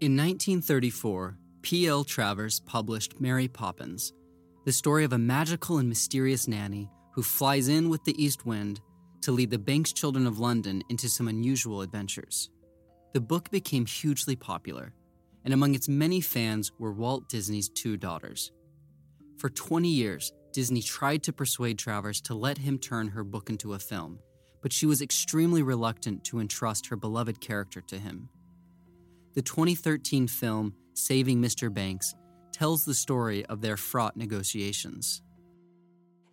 In 1934, P.L. Travers published Mary Poppins, the story of a magical and mysterious nanny who flies in with the east wind to lead the Banks children of London into some unusual adventures. The book became hugely popular, and among its many fans were Walt Disney's two daughters. For 20 years, Disney tried to persuade Travers to let him turn her book into a film, but she was extremely reluctant to entrust her beloved character to him. The 2013 film Saving Mr. Banks tells the story of their fraught negotiations.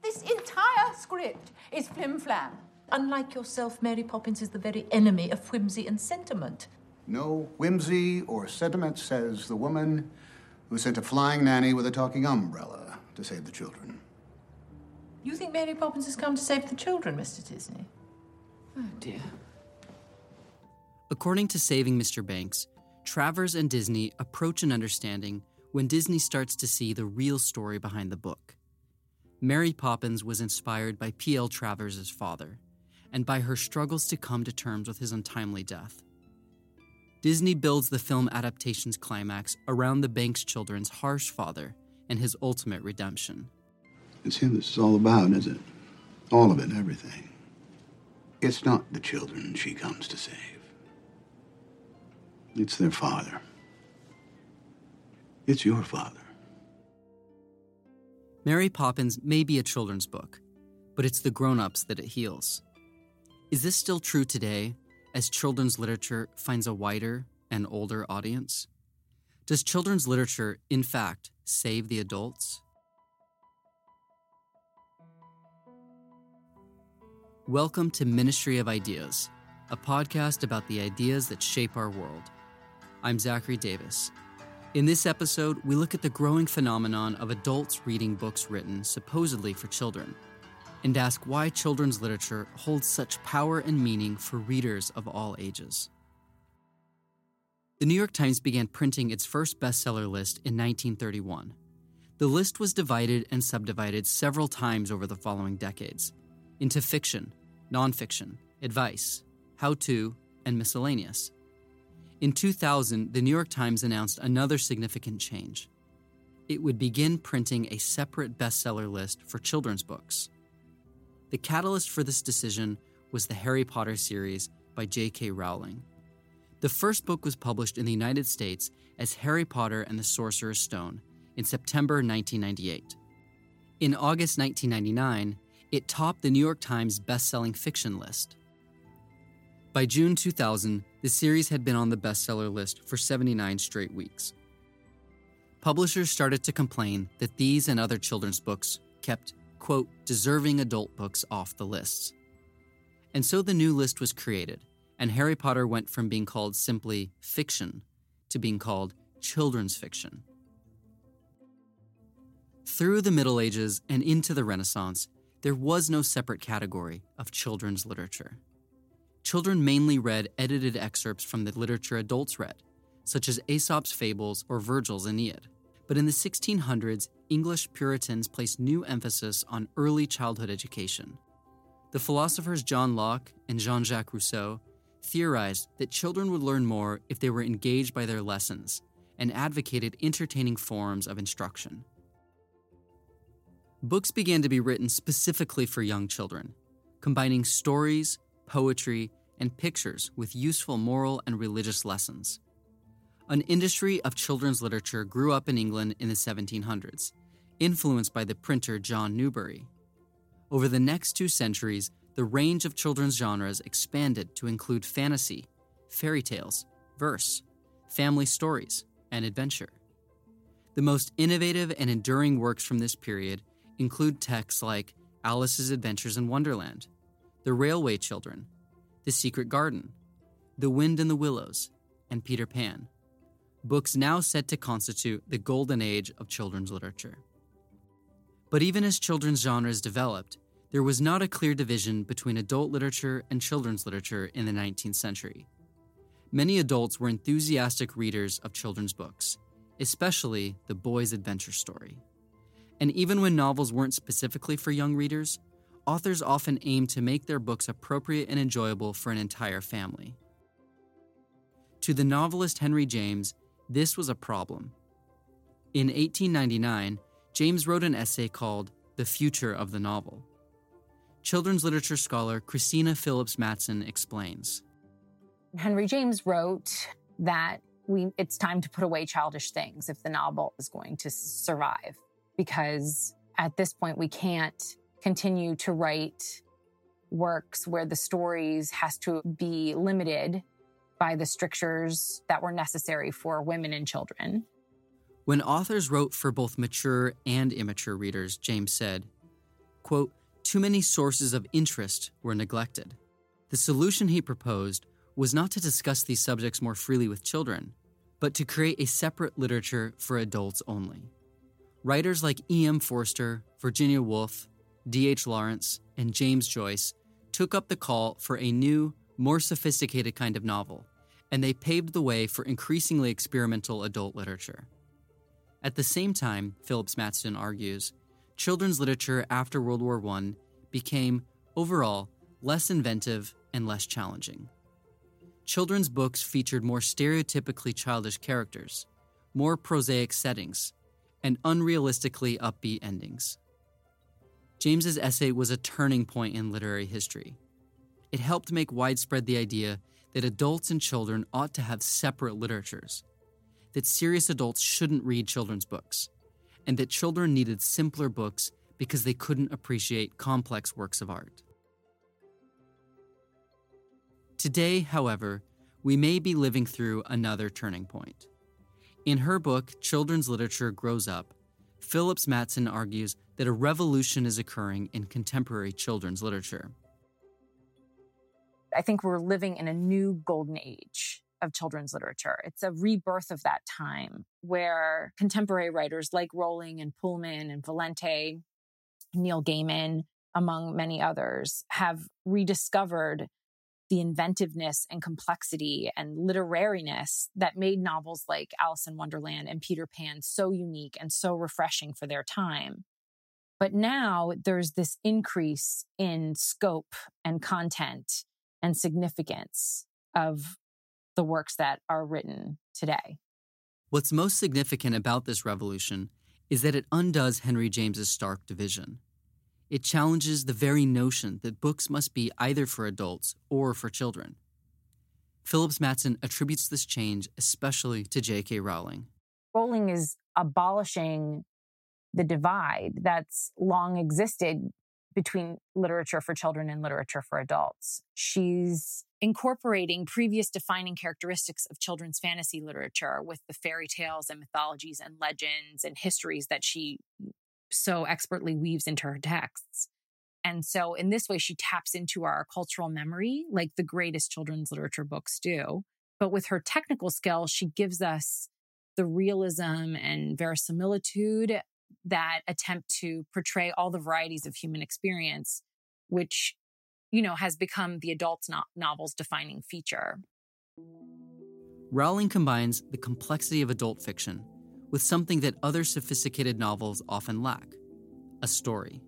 This entire script is flim flam. Unlike yourself, Mary Poppins is the very enemy of whimsy and sentiment. No whimsy or sentiment, says the woman who sent a flying nanny with a talking umbrella to save the children. You think Mary Poppins has come to save the children, Mr. Disney? Oh, dear. According to Saving Mr. Banks, Travers and Disney approach an understanding when Disney starts to see the real story behind the book. Mary Poppins was inspired by P.L. Travers' father and by her struggles to come to terms with his untimely death. Disney builds the film adaptation's climax around the Banks children's harsh father and his ultimate redemption. It's him this is all about, is it? All of it, everything. It's not the children she comes to save. It's their father. It's your father. Mary Poppins may be a children's book, but it's the grown ups that it heals. Is this still true today as children's literature finds a wider and older audience? Does children's literature, in fact, save the adults? Welcome to Ministry of Ideas, a podcast about the ideas that shape our world. I'm Zachary Davis. In this episode, we look at the growing phenomenon of adults reading books written supposedly for children and ask why children's literature holds such power and meaning for readers of all ages. The New York Times began printing its first bestseller list in 1931. The list was divided and subdivided several times over the following decades into fiction, nonfiction, advice, how to, and miscellaneous. In 2000, the New York Times announced another significant change. It would begin printing a separate bestseller list for children's books. The catalyst for this decision was the Harry Potter series by J.K. Rowling. The first book was published in the United States as Harry Potter and the Sorcerer's Stone in September 1998. In August 1999, it topped the New York Times best-selling fiction list. By June 2000, the series had been on the bestseller list for 79 straight weeks. Publishers started to complain that these and other children's books kept, quote, deserving adult books off the lists. And so the new list was created, and Harry Potter went from being called simply fiction to being called children's fiction. Through the Middle Ages and into the Renaissance, there was no separate category of children's literature children mainly read edited excerpts from the literature adults read, such as Aesop's fables or Virgil's Aeneid. But in the 1600s, English Puritans placed new emphasis on early childhood education. The philosophers John Locke and Jean Jacques Rousseau theorized that children would learn more if they were engaged by their lessons and advocated entertaining forms of instruction. Books began to be written specifically for young children, combining stories, poetry, and pictures with useful moral and religious lessons. An industry of children's literature grew up in England in the 1700s, influenced by the printer John Newbery. Over the next two centuries, the range of children's genres expanded to include fantasy, fairy tales, verse, family stories, and adventure. The most innovative and enduring works from this period include texts like Alice's Adventures in Wonderland, The Railway Children, The Secret Garden, The Wind in the Willows, and Peter Pan, books now said to constitute the golden age of children's literature. But even as children's genres developed, there was not a clear division between adult literature and children's literature in the 19th century. Many adults were enthusiastic readers of children's books, especially the boy's adventure story. And even when novels weren't specifically for young readers, authors often aim to make their books appropriate and enjoyable for an entire family. To the novelist Henry James, this was a problem. In 1899, James wrote an essay called The Future of the Novel. Children's literature scholar Christina Phillips Matson explains. Henry James wrote that we, it's time to put away childish things if the novel is going to survive, because at this point we can't continue to write works where the stories has to be limited by the strictures that were necessary for women and children. When authors wrote for both mature and immature readers, James said, quote, too many sources of interest were neglected. The solution he proposed was not to discuss these subjects more freely with children, but to create a separate literature for adults only. Writers like E.M. Forster, Virginia Woolf, D.H. Lawrence, and James Joyce took up the call for a new, more sophisticated kind of novel, and they paved the way for increasingly experimental adult literature. At the same time, Phillips Matson argues, children's literature after World War I became, overall, less inventive and less challenging. Children's books featured more stereotypically childish characters, more prosaic settings, and unrealistically upbeat endings. James's essay was a turning point in literary history. It helped make widespread the idea that adults and children ought to have separate literatures, that serious adults shouldn't read children's books, and that children needed simpler books because they couldn't appreciate complex works of art. Today, however, we may be living through another turning point. In her book, Children's Literature Grows Up, Phillips Matson argues that a revolution is occurring in contemporary children's literature. I think we're living in a new golden age of children's literature. It's a rebirth of that time where contemporary writers like Rowling and Pullman and Valente, Neil Gaiman, among many others, have rediscovered the inventiveness and complexity and literariness that made novels like Alice in Wonderland and Peter Pan so unique and so refreshing for their time. But now there's this increase in scope and content and significance of the works that are written today. What's most significant about this revolution is that it undoes Henry James's stark division. It challenges the very notion that books must be either for adults or for children. Phillips Matson attributes this change especially to J.K. Rowling. Rowling is abolishing the divide that's long existed between literature for children and literature for adults. She's incorporating previous defining characteristics of children's fantasy literature with the fairy tales and mythologies and legends and histories that she so expertly weaves into her texts. And so, in this way, she taps into our cultural memory like the greatest children's literature books do. But with her technical skill, she gives us the realism and verisimilitude that attempt to portray all the varieties of human experience, which, you know, has become the adult no- novel's defining feature. Rowling combines the complexity of adult fiction with something that other sophisticated novels often lack a story.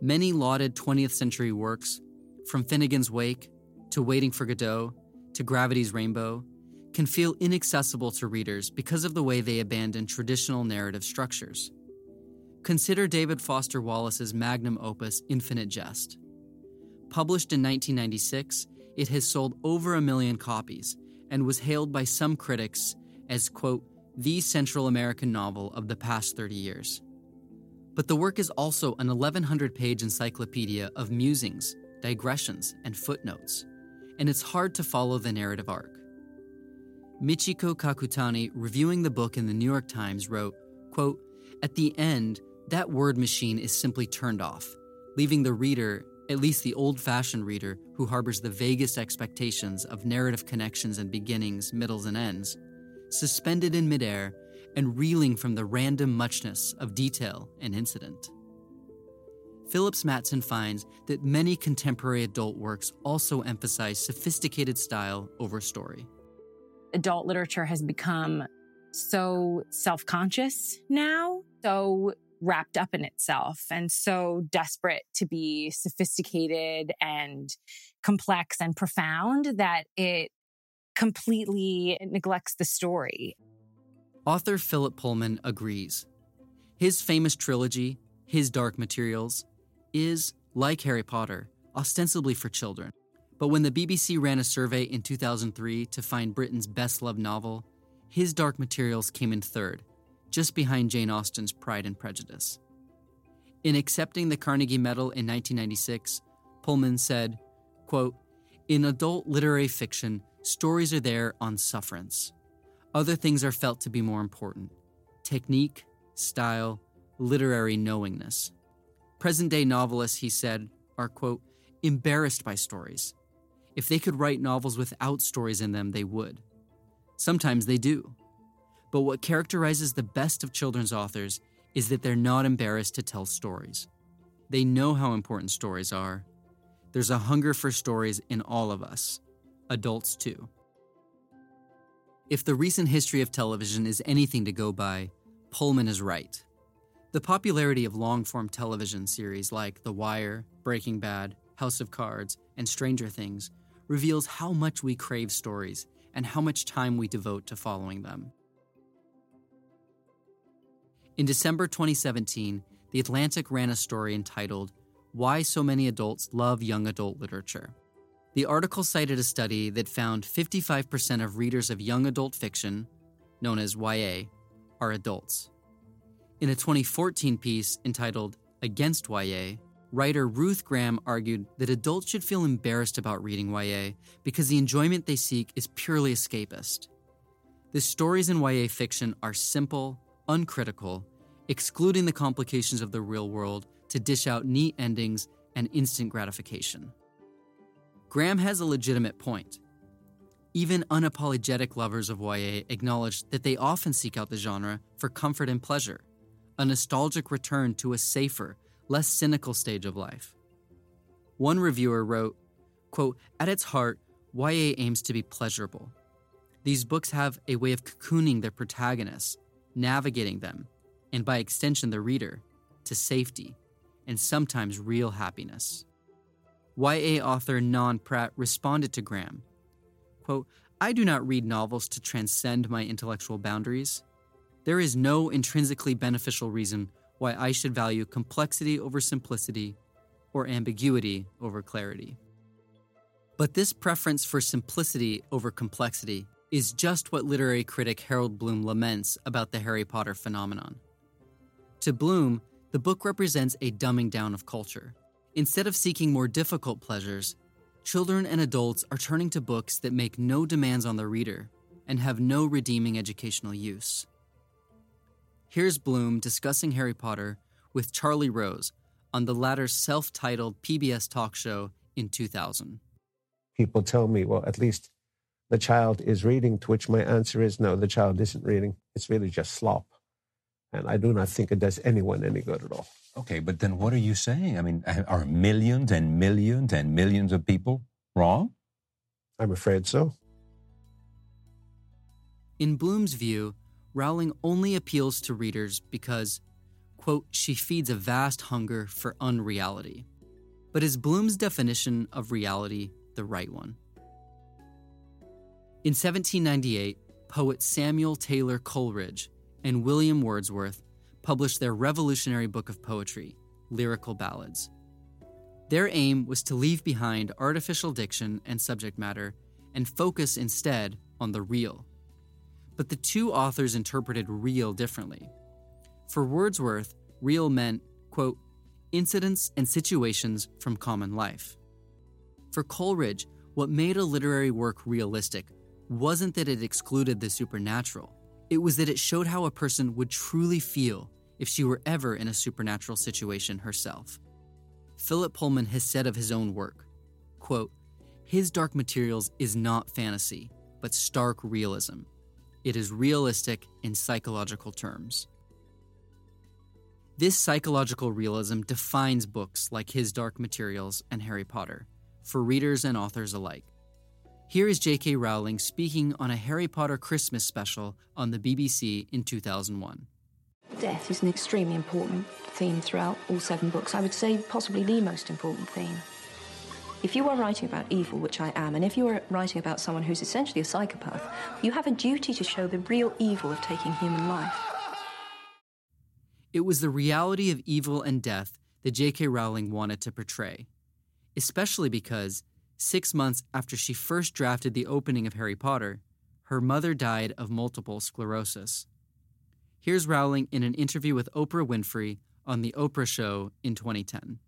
Many lauded 20th century works, from Finnegans Wake to Waiting for Godot to Gravity's Rainbow, can feel inaccessible to readers because of the way they abandon traditional narrative structures. Consider David Foster Wallace's magnum opus, Infinite Jest. Published in 1996, it has sold over a million copies and was hailed by some critics as, quote, the Central American novel of the past 30 years. But the work is also an 1,100 page encyclopedia of musings, digressions, and footnotes, and it's hard to follow the narrative arc. Michiko Kakutani, reviewing the book in the New York Times, wrote, quote, At the end, that word machine is simply turned off, leaving the reader, at least the old fashioned reader who harbors the vaguest expectations of narrative connections and beginnings, middles, and ends, suspended in midair and reeling from the random muchness of detail and incident. Phillips Matson finds that many contemporary adult works also emphasize sophisticated style over story. Adult literature has become so self conscious now, so wrapped up in itself, and so desperate to be sophisticated and complex and profound that it completely neglects the story. Author Philip Pullman agrees. His famous trilogy, His Dark Materials, is, like Harry Potter, ostensibly for children. But when the BBC ran a survey in 2003 to find Britain's best loved novel, His Dark Materials came in third, just behind Jane Austen's Pride and Prejudice. In accepting the Carnegie Medal in 1996, Pullman said, quote, In adult literary fiction, stories are there on sufferance. Other things are felt to be more important technique, style, literary knowingness. Present day novelists, he said, are, quote, embarrassed by stories. If they could write novels without stories in them, they would. Sometimes they do. But what characterizes the best of children's authors is that they're not embarrassed to tell stories. They know how important stories are. There's a hunger for stories in all of us, adults too. If the recent history of television is anything to go by, Pullman is right. The popularity of long form television series like The Wire, Breaking Bad, House of Cards, and Stranger Things reveals how much we crave stories and how much time we devote to following them. In December 2017, The Atlantic ran a story entitled Why So Many Adults Love Young Adult Literature. The article cited a study that found 55% of readers of young adult fiction, known as YA, are adults. In a 2014 piece entitled Against YA, writer Ruth Graham argued that adults should feel embarrassed about reading YA because the enjoyment they seek is purely escapist. The stories in YA fiction are simple, uncritical, excluding the complications of the real world to dish out neat endings and instant gratification. Graham has a legitimate point. Even unapologetic lovers of YA acknowledge that they often seek out the genre for comfort and pleasure, a nostalgic return to a safer, less cynical stage of life. One reviewer wrote, quote, At its heart, YA aims to be pleasurable. These books have a way of cocooning their protagonists, navigating them, and by extension the reader, to safety and sometimes real happiness. YA author Non Pratt responded to Graham quote, I do not read novels to transcend my intellectual boundaries. There is no intrinsically beneficial reason why I should value complexity over simplicity or ambiguity over clarity. But this preference for simplicity over complexity is just what literary critic Harold Bloom laments about the Harry Potter phenomenon. To Bloom, the book represents a dumbing down of culture. Instead of seeking more difficult pleasures, children and adults are turning to books that make no demands on the reader and have no redeeming educational use. Here's Bloom discussing Harry Potter with Charlie Rose on the latter's self titled PBS talk show in 2000. People tell me, well, at least the child is reading, to which my answer is no, the child isn't reading. It's really just slop. And I do not think it does anyone any good at all. Okay, but then what are you saying? I mean, are millions and millions and millions of people wrong? I'm afraid so. In Bloom's view, Rowling only appeals to readers because, quote, she feeds a vast hunger for unreality. But is Bloom's definition of reality the right one? In 1798, poet Samuel Taylor Coleridge and William Wordsworth published their revolutionary book of poetry, Lyrical Ballads. Their aim was to leave behind artificial diction and subject matter and focus instead on the real. But the two authors interpreted real differently. For Wordsworth, real meant, quote, incidents and situations from common life. For Coleridge, what made a literary work realistic wasn't that it excluded the supernatural, it was that it showed how a person would truly feel if she were ever in a supernatural situation herself. Philip Pullman has said of his own work, quote, his Dark Materials is not fantasy, but stark realism. It is realistic in psychological terms. This psychological realism defines books like His Dark Materials and Harry Potter, for readers and authors alike. Here is J.K. Rowling speaking on a Harry Potter Christmas special on the BBC in 2001. Death is an extremely important theme throughout all seven books. I would say possibly the most important theme. If you are writing about evil, which I am, and if you are writing about someone who's essentially a psychopath, you have a duty to show the real evil of taking human life. It was the reality of evil and death that J.K. Rowling wanted to portray, especially because, six months after she first drafted the opening of Harry Potter, her mother died of multiple sclerosis. Here's Rowling in an interview with Oprah Winfrey on The Oprah Show in 2010.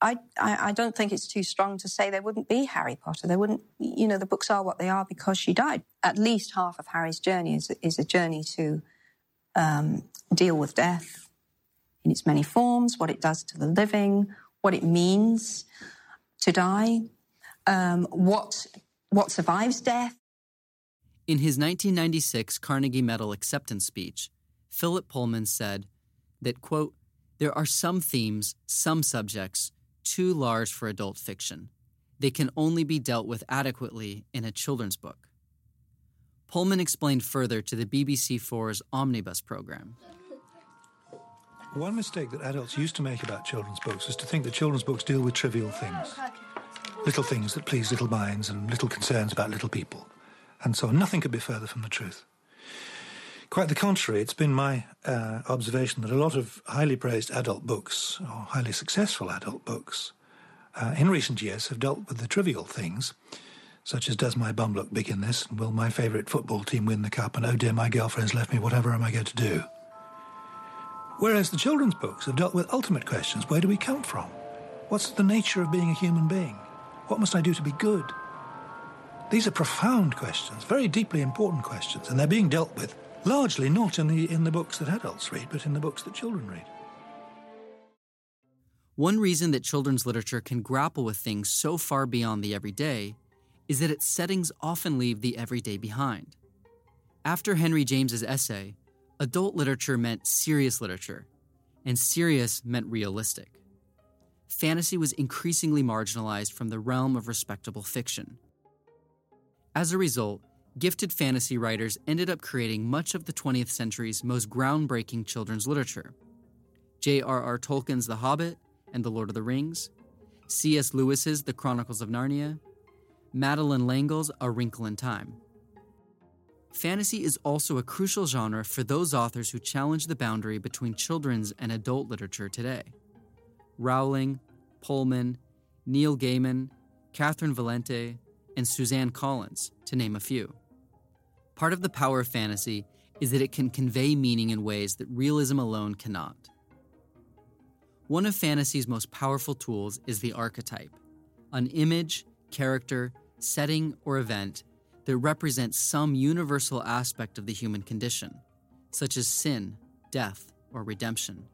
I, I, don't think it's too strong to say there wouldn't be Harry Potter. There wouldn't, you know, the books are what they are because she died. At least half of Harry's journey is, is a journey to um, deal with death in its many forms, what it does to the living, what it means to die, um, what what survives death. In his 1996 Carnegie Medal acceptance speech, Philip Pullman said that quote, "There are some themes, some subjects too large for adult fiction. They can only be dealt with adequately in a children's book." Pullman explained further to the BBC4's Omnibus program. One mistake that adults used to make about children's books is to think that children's books deal with trivial things. Little things that please little minds and little concerns about little people. And so nothing could be further from the truth. Quite the contrary, it's been my uh, observation that a lot of highly praised adult books, or highly successful adult books, uh, in recent years have dealt with the trivial things such as Does My Bum Look Big in This? And will my favourite football team win the cup? And Oh dear, my girlfriend's left me, whatever am I going to do? Whereas the children's books have dealt with ultimate questions where do we come from? What's the nature of being a human being? What must I do to be good? These are profound questions, very deeply important questions, and they're being dealt with largely not in the, in the books that adults read, but in the books that children read. One reason that children's literature can grapple with things so far beyond the everyday is that its settings often leave the everyday behind. After Henry James's essay, adult literature meant serious literature, and serious meant realistic. Fantasy was increasingly marginalized from the realm of respectable fiction. As a result, gifted fantasy writers ended up creating much of the 20th century's most groundbreaking children's literature. J.R.R. Tolkien's The Hobbit and The Lord of the Rings, C.S. Lewis's The Chronicles of Narnia, Madeleine L'Engle's A Wrinkle in Time. Fantasy is also a crucial genre for those authors who challenge the boundary between children's and adult literature today. Rowling, Pullman, Neil Gaiman, Catherynne Valente, and Suzanne Collins, to name a few. Part of the power of fantasy is that it can convey meaning in ways that realism alone cannot. One of fantasy's most powerful tools is the archetype, an image character, setting, or event that represent some universal aspect of the human condition, such as sin, death, or redemption.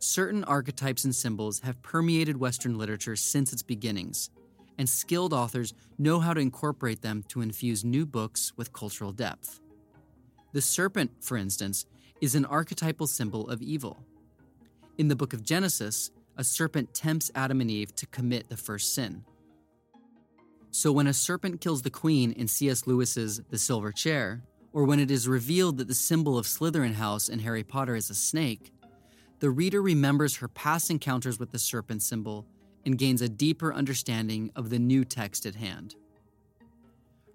Certain archetypes and symbols have permeated Western literature since its beginnings, and skilled authors know how to incorporate them to infuse new books with cultural depth. The serpent, for instance, is an archetypal symbol of evil. In the book of Genesis, a serpent tempts Adam and Eve to commit the first sin. So when a serpent kills the queen in C.S. Lewis's The Silver Chair, or when it is revealed that the symbol of Slytherin House in Harry Potter is a snake, the reader remembers her past encounters with the serpent symbol and gains a deeper understanding of the new text at hand.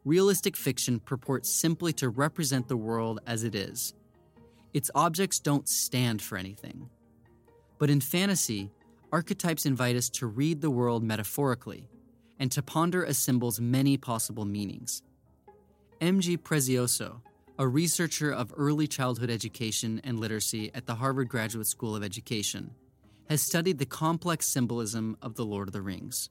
Realistic fiction purports simply to represent the world as it is. Its objects don't stand for anything. But in fantasy, archetypes invite us to read the world metaphorically and to ponder a symbol's many possible meanings. M.G. Prezioso, a researcher of early childhood education and literacy at the Harvard Graduate School of Education, has studied the complex symbolism of the Lord of the Rings.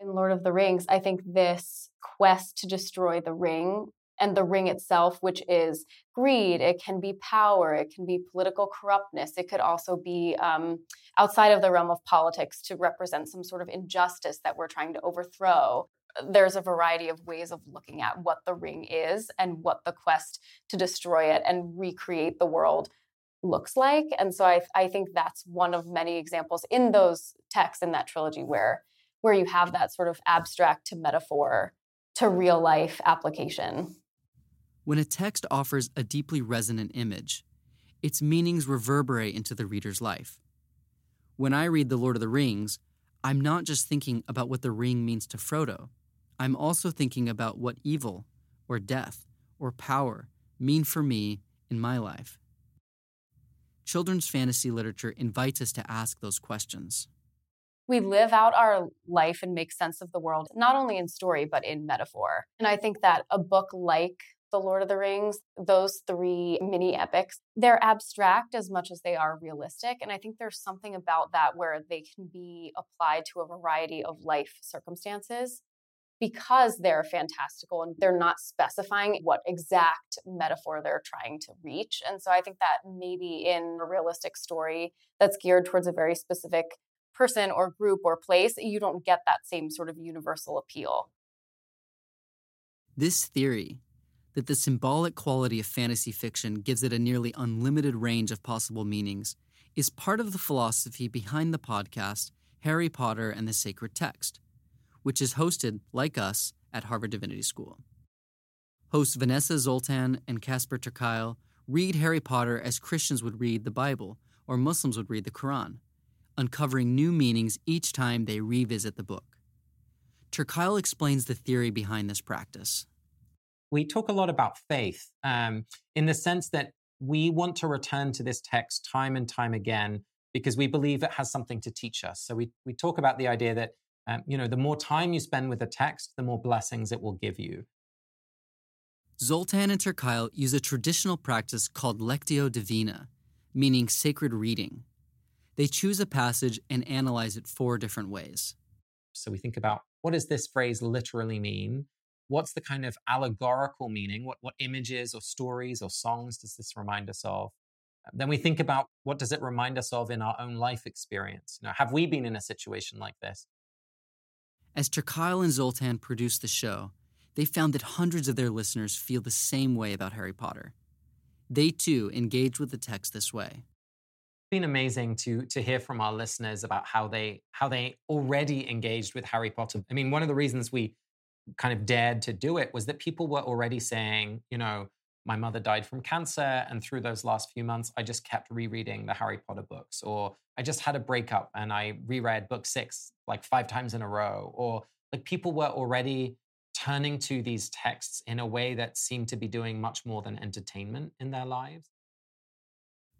In Lord of the Rings, I think this quest to destroy the ring and the ring itself, which is greed, it can be power, it can be political corruptness, it could also be um, outside of the realm of politics to represent some sort of injustice that we're trying to overthrow. There's a variety of ways of looking at what the ring is and what the quest to destroy it and recreate the world looks like. And so I, I think that's one of many examples in those texts in that trilogy where where you have that sort of abstract to metaphor to real life application. When a text offers a deeply resonant image, its meanings reverberate into the reader's life. When I read The Lord of the Rings, I'm not just thinking about what the ring means to Frodo. I'm also thinking about what evil, or death, or power mean for me in my life. Children's fantasy literature invites us to ask those questions. We live out our life and make sense of the world, not only in story, but in metaphor. And I think that a book like The Lord of the Rings, those three mini epics, they're abstract as much as they are realistic. And I think there's something about that where they can be applied to a variety of life circumstances because they're fantastical and they're not specifying what exact metaphor they're trying to reach. And so I think that maybe in a realistic story that's geared towards a very specific person or group or place, you don't get that same sort of universal appeal. This theory that the symbolic quality of fantasy fiction gives it a nearly unlimited range of possible meanings is part of the philosophy behind the podcast Harry Potter and the Sacred Text, which is hosted, like us, at Harvard Divinity School. Hosts Vanessa Zoltan and Casper ter read Harry Potter as Christians would read the Bible or Muslims would read the Quran uncovering new meanings each time they revisit the book. ter explains the theory behind this practice. We talk a lot about faith um, in the sense that we want to return to this text time and time again because we believe it has something to teach us. So we, we talk about the idea that um, you know the more time you spend with a text, the more blessings it will give you. Zoltan and ter use a traditional practice called lectio divina, meaning sacred reading, they choose a passage and analyze it four different ways. So we think about what does this phrase literally mean? What's the kind of allegorical meaning? What, what images or stories or songs does this remind us of? Then we think about what does it remind us of in our own life experience? You know, have we been in a situation like this? As ter and Zoltan produced the show, they found that hundreds of their listeners feel the same way about Harry Potter. They too engage with the text this way It's been amazing to to hear from our listeners about how they how they already engaged with Harry Potter. I mean, one of the reasons we kind of dared to do it was that people were already saying, you know, my mother died from cancer and through those last few months I just kept rereading the Harry Potter books or I just had a breakup and I reread book 6 like 5 times in a row or like people were already turning to these texts in a way that seemed to be doing much more than entertainment in their lives.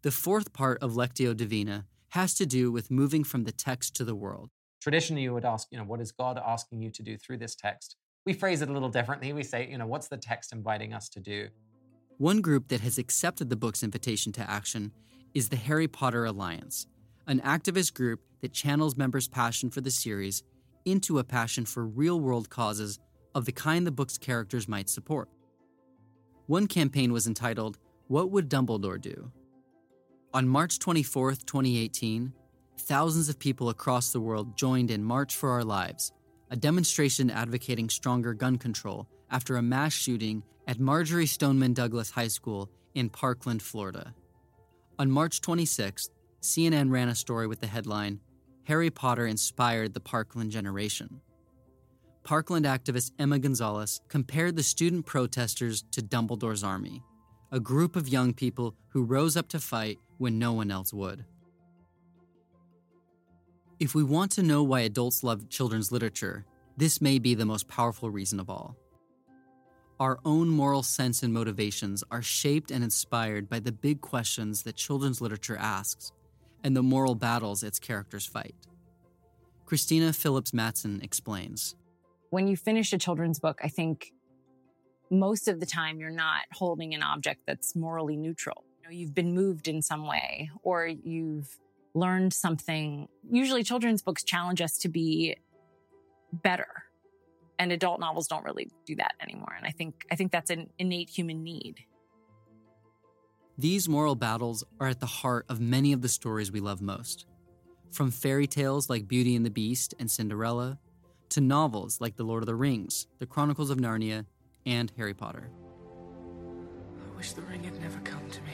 The fourth part of Lectio Divina has to do with moving from the text to the world. Traditionally, you would ask, you know, what is God asking you to do through this text? We phrase it a little differently. We say, you know, what's the text inviting us to do? One group that has accepted the book's invitation to action is the Harry Potter Alliance, an activist group that channels members' passion for the series into a passion for real world causes of the kind the book's characters might support. One campaign was entitled, What Would Dumbledore Do? On March 24, 2018, thousands of people across the world joined in March for Our Lives, a demonstration advocating stronger gun control after a mass shooting at Marjory Stoneman Douglas High School in Parkland, Florida. On March 26th, CNN ran a story with the headline Harry Potter inspired the Parkland generation. Parkland activist Emma Gonzalez compared the student protesters to Dumbledore's army, a group of young people who rose up to fight when no one else would. If we want to know why adults love children's literature, this may be the most powerful reason of all. Our own moral sense and motivations are shaped and inspired by the big questions that children's literature asks and the moral battles its characters fight. Christina Phillips Matson explains. When you finish a children's book, I think most of the time you're not holding an object that's morally neutral. You know, you've been moved in some way or you've learned something. Usually children's books challenge us to be better. And adult novels don't really do that anymore. And I think I think that's an innate human need. These moral battles are at the heart of many of the stories we love most. From fairy tales like Beauty and the Beast and Cinderella, to novels like The Lord of the Rings, The Chronicles of Narnia, and Harry Potter. I wish the ring had never come to me.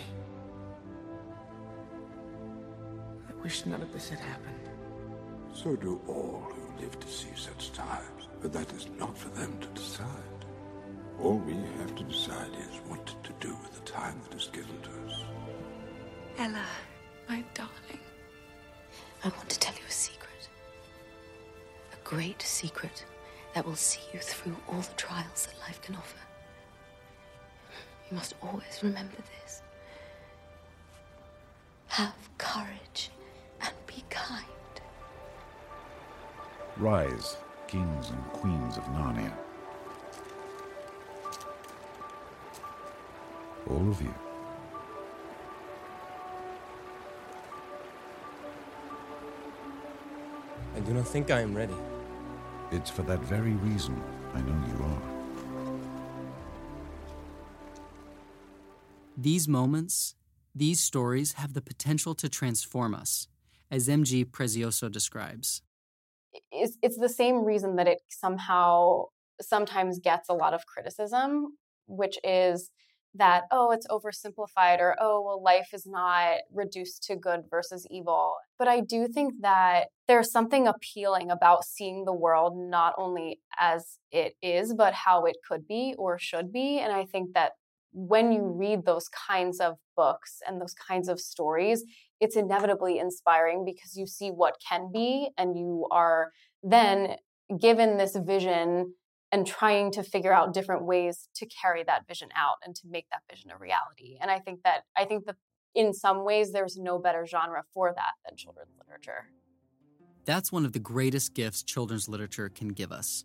Wish none of this had happened. So do all who live to see such times, but that is not for them to decide. All we have to decide is what to do with the time that is given to us. Ella, my darling, I want to tell you a secret. A great secret that will see you through all the trials that life can offer. You must always remember this. Have courage Rise, kings and queens of Narnia. All of you. I do not think I am ready. It's for that very reason I know you are. These moments, these stories have the potential to transform us, as MG Prezioso describes. It's, it's the same reason that it somehow sometimes gets a lot of criticism, which is that, oh, it's oversimplified, or oh, well, life is not reduced to good versus evil. But I do think that there's something appealing about seeing the world not only as it is, but how it could be or should be. And I think that when you mm. read those kinds of books and those kinds of stories, it's inevitably inspiring because you see what can be and you are then given this vision and trying to figure out different ways to carry that vision out and to make that vision a reality. And I think that I think that in some ways there's no better genre for that than children's literature. That's one of the greatest gifts children's literature can give us.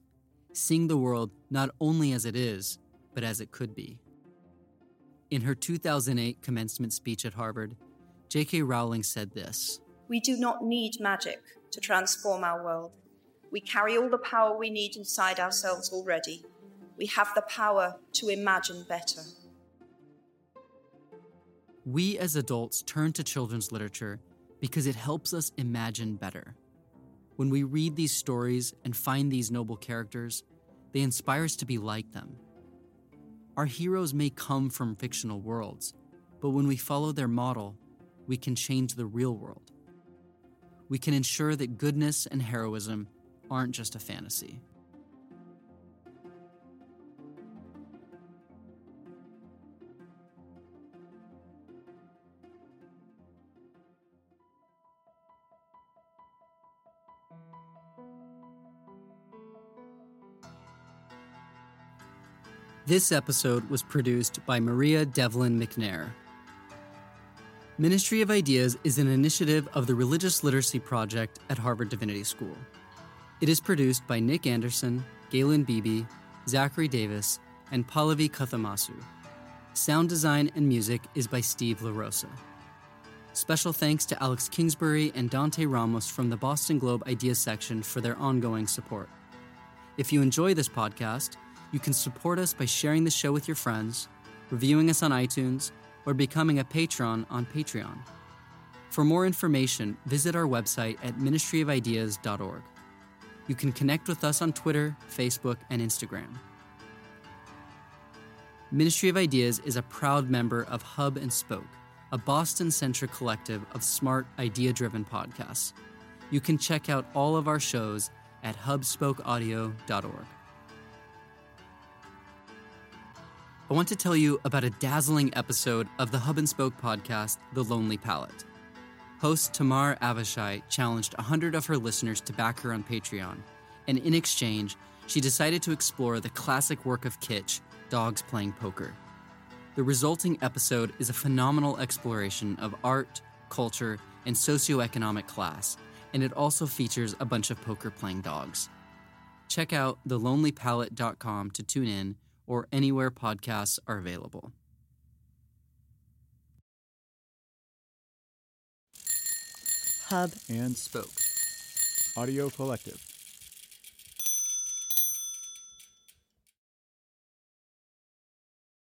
Seeing the world not only as it is, but as it could be. In her 2008 commencement speech at Harvard, J.K. Rowling said this We do not need magic to transform our world. We carry all the power we need inside ourselves already. We have the power to imagine better. We as adults turn to children's literature because it helps us imagine better. When we read these stories and find these noble characters, they inspire us to be like them. Our heroes may come from fictional worlds, but when we follow their model, we can change the real world. We can ensure that goodness and heroism aren't just a fantasy. This episode was produced by Maria Devlin McNair. Ministry of Ideas is an initiative of the Religious Literacy Project at Harvard Divinity School. It is produced by Nick Anderson, Galen Beebe, Zachary Davis, and Pallavi Kathamasu. Sound design and music is by Steve LaRosa. Special thanks to Alex Kingsbury and Dante Ramos from the Boston Globe Ideas section for their ongoing support. If you enjoy this podcast, you can support us by sharing the show with your friends, reviewing us on iTunes, or becoming a patron on Patreon. For more information, visit our website at ministryofideas.org. You can connect with us on Twitter, Facebook, and Instagram. Ministry of Ideas is a proud member of Hub and Spoke, a Boston centric collective of smart, idea driven podcasts. You can check out all of our shows at hubspokeaudio.org. I want to tell you about a dazzling episode of the Hub and Spoke podcast, The Lonely Palette. Host Tamar Avishai challenged 100 of her listeners to back her on Patreon, and in exchange, she decided to explore the classic work of Kitsch, Dogs Playing Poker. The resulting episode is a phenomenal exploration of art, culture, and socioeconomic class, and it also features a bunch of poker playing dogs. Check out thelonelypalette.com to tune in or anywhere podcasts are available. Hub and Spoke. Audio Collective.